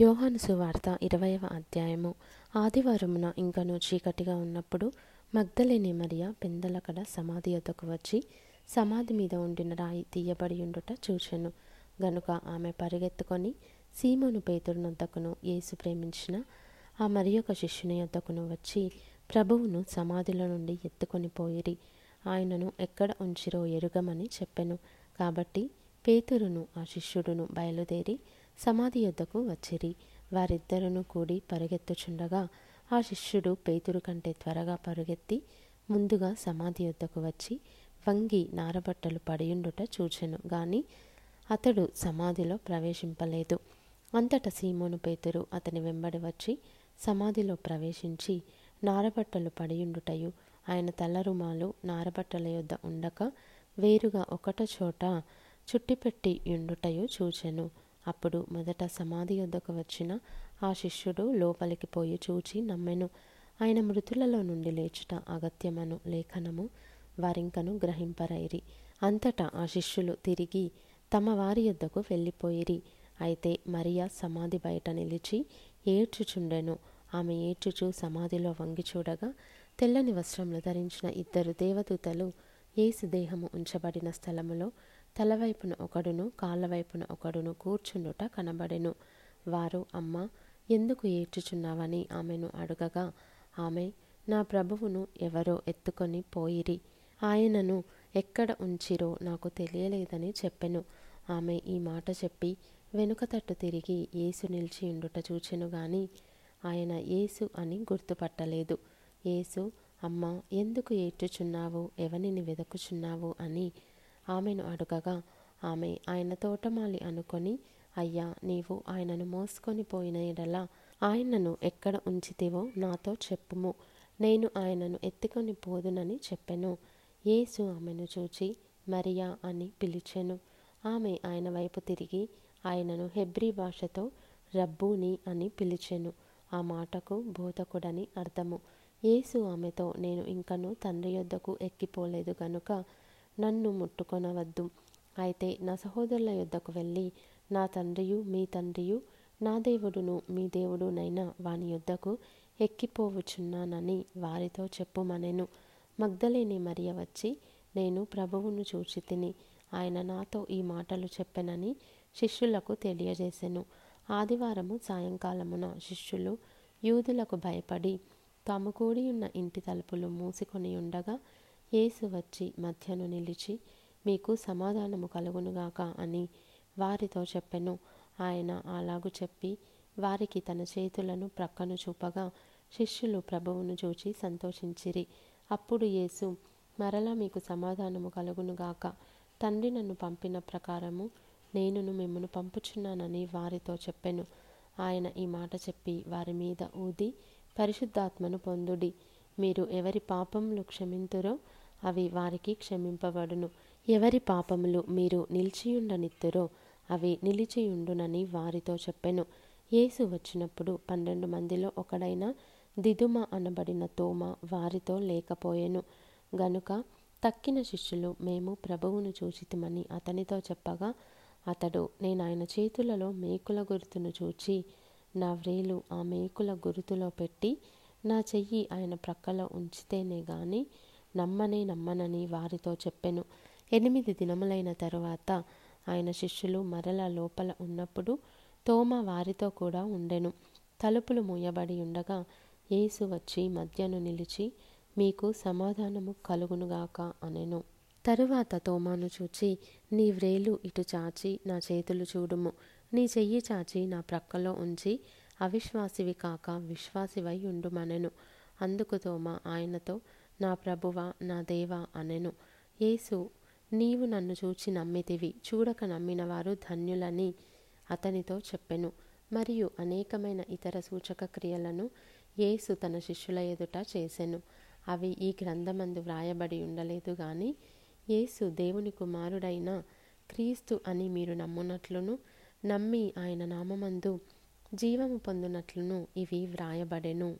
యోహాను సువార్త ఇరవయవ అధ్యాయము. ఆదివారమున ఇంకను చీకటిగా ఉన్నప్పుడు మగ్ధలేని మరియ పెందలకడ సమాధి యొద్దకు వచ్చి సమాధి మీద ఉండిన రాయి తీయబడి ఉండుట చూచెను. గనుక ఆమె పరిగెత్తుకొని సీమోను పేతుడినొద్దకును యేసు ప్రేమించిన ఆ మరి యొక్క శిష్యుని యొద్దకును వచ్చి ప్రభువును సమాధిలో నుండి ఎత్తుకొని పోయిరి. ఆయనను ఎక్కడ ఉంచిరో ఎరుగమని చెప్పెను. కాబట్టి పేతురును ఆ శిష్యుడును బయలుదేరి సమాధి యొద్దకు వచ్చిరి. వారిద్దరును కూడి పరిగెత్తుచుండగా ఆ శిష్యుడు పేతురు కంటే త్వరగా పరుగెత్తి ముందుగా సమాధి యొద్దకు వచ్చి వంగి నారబట్టలు పడియుండుట చూచెను. గాని అతడు సమాధిలో ప్రవేశింపలేదు. అంతట సీమోను పేతురు అతని వెంబడి వచ్చి సమాధిలో ప్రవేశించి నారబట్టలు పడియుండుటయు ఆయన తలరుమాలు నారబట్టల యొద్ద ఉండక వేరుగా ఒకట చోట చుట్టిపెట్టి యుండుటయు చూచెను. అప్పుడు మొదట సమాధి యొద్దకు వచ్చిన ఆ శిష్యుడు లోపలికి పోయి చూచి నమ్మెను. ఆయన మృతులలో నుండి లేచుట అగత్యమను. లేఖనము వారింకను గ్రహింపరైరి. అంతటా ఆ శిష్యులు తిరిగి తమ వారి యొద్దకు వెళ్ళిపోయిరి. అయితే మరియా సమాధి బయట నిలిచి ఏడ్చుచుండెను. ఆమె ఏడ్చుచు సమాధిలో వంగి చూడగా తెల్లని వస్త్రములు ధరించిన ఇద్దరు దేవదూతలు ఏసు దేహము ఉంచబడిన స్థలములో తలవైపున ఒకడును కాళ్ళవైపున ఒకడును కూర్చుండుట కనబడెను. వారు అమ్మ ఎందుకు ఏడ్చుచున్నావని ఆమెను అడగగా ఆమె నా ప్రభువును ఎవరో ఎత్తుకొని పోయిరి. ఆయనను ఎక్కడ ఉంచిరో నాకు తెలియలేదని చెప్పెను. ఆమె ఈ మాట చెప్పి వెనుక తట్టు తిరిగి ఏసు నిలిచి ఉండుట చూచెను గాని ఆయన ఏసు అని గుర్తుపట్టలేదు. ఏసు అమ్మ ఎందుకు ఏడ్చుచున్నావు? ఎవనిని వెదకుచున్నావు? అని ఆమెను అడుగగా ఆమె ఆయన తోటమాలి అనుకొని అయ్యా నీవు ఆయనను మోసుకొని పోయిన ఎడలా ఆయనను ఎక్కడ ఉంచితివో నాతో చెప్పుము. నేను ఆయనను ఎత్తుకొని పోదునని చెప్పెను. యేసు ఆమెను చూచి మరియా అని పిలిచెను. ఆమె ఆయన వైపు తిరిగి ఆయనను హెబ్రీ భాషతో రబ్బూని అని పిలిచెను. ఆ మాటకు బోధకుడని అర్థము. యేసు ఆమెతో నేను ఇంకను తండ్రి యొద్దకు ఎక్కిపోలేదు గనుక నన్ను ముట్టుకొనవద్దు. అయితే నా సహోదరుల యొద్దకు వెళ్ళి నా తండ్రియు మీ తండ్రియు నా దేవుడును మీ దేవుడునైనా వాని యొద్దకు ఎక్కిపోవుచున్నానని వారితో చెప్పుమనెను. మగ్ధలేని మరియ వచ్చి నేను ప్రభువును చూచి తిని ఆయన నాతో ఈ మాటలు చెప్పెనని శిష్యులకు తెలియజేసెను. ఆదివారము సాయంకాలమున శిష్యులు యూదులకు భయపడి తాము కూడి ఉన్న ఇంటి తలుపులు మూసుకొని ఉండగా యేసు వచ్చి మధ్యను నిలిచి మీకు సమాధానము కలుగునుగాక అని వారితో చెప్పెను. ఆయన అలాగు చెప్పి వారికి తన చేతులను ప్రక్కను చూపగా శిష్యులు ప్రభువును చూచి సంతోషించిరి. అప్పుడు యేసు మరలా మీకు సమాధానము కలుగునుగాక తండ్రి నన్ను పంపిన ప్రకారము నేనును మిమ్మను పంపుచున్నానని వారితో చెప్పెను. ఆయన ఈ మాట చెప్పి వారి మీద ఊది పరిశుద్ధాత్మను పొందుడి. మీరు ఎవరి పాపములు క్షమింతురో అవి వారికి క్షమింపబడును. ఎవరి పాపములు మీరు నిలిచియుండనిత్తురో అవి నిలిచియుండునని వారితో చెప్పెను. యేసు వచ్చినప్పుడు పన్నెండు మందిలో ఒకడైన దిదుమ అనబడిన తోమ వారితో లేకపోయెను. గనుక తక్కిన శిష్యులు మేము ప్రభువును చూచితమని అతనితో చెప్పగా అతడు నేను ఆయన చేతులలో మేకుల గుర్తును చూచి నా వ్రేలు ఆ మేకుల గుర్తులో పెట్టి నా చెయ్యి ఆయన ప్రక్కలో ఉంచితేనే గాని నమ్మని నమ్మనని వారితో చెప్పెను. ఎనిమిది దినములైన తరువాత ఆయన శిష్యులు మరల లోపల ఉన్నప్పుడు తోమ వారితో కూడా ఉండెను. తలుపులు మూయబడి ఉండగా యేసు వచ్చి మధ్యను నిలిచి మీకు సమాధానము కలుగునుగాక అనెను. తరువాత తోమాను చూచి నీ వ్రేలు ఇటు చాచి నా చేతులు చూడుము. నీ చెయ్యి చాచి నా ప్రక్కలో ఉంచి అవిశ్వాసివి కాక విశ్వాసివై ఉండుమనెను. అందుకు తోమ ఆయనతో నా ప్రభువ నా దేవా అనెను. యేసు నీవు నన్ను చూచి నమ్మితివి. చూడక నమ్మిన వారు ధన్యులని అతనితో చెప్పెను. మరియు అనేకమైన ఇతర సూచక క్రియలను యేసు తన శిష్యుల ఎదుట చేసెను. అవి ఈ గ్రంథమందు వ్రాయబడి ఉండలేదు గాని యేసు దేవుని కుమారుడైన క్రీస్తు అని మీరు నమ్మునట్లును నమ్మి ఆయన నామమందు జీవము పొందునట్లును ఇవి వ్రాయబడెను.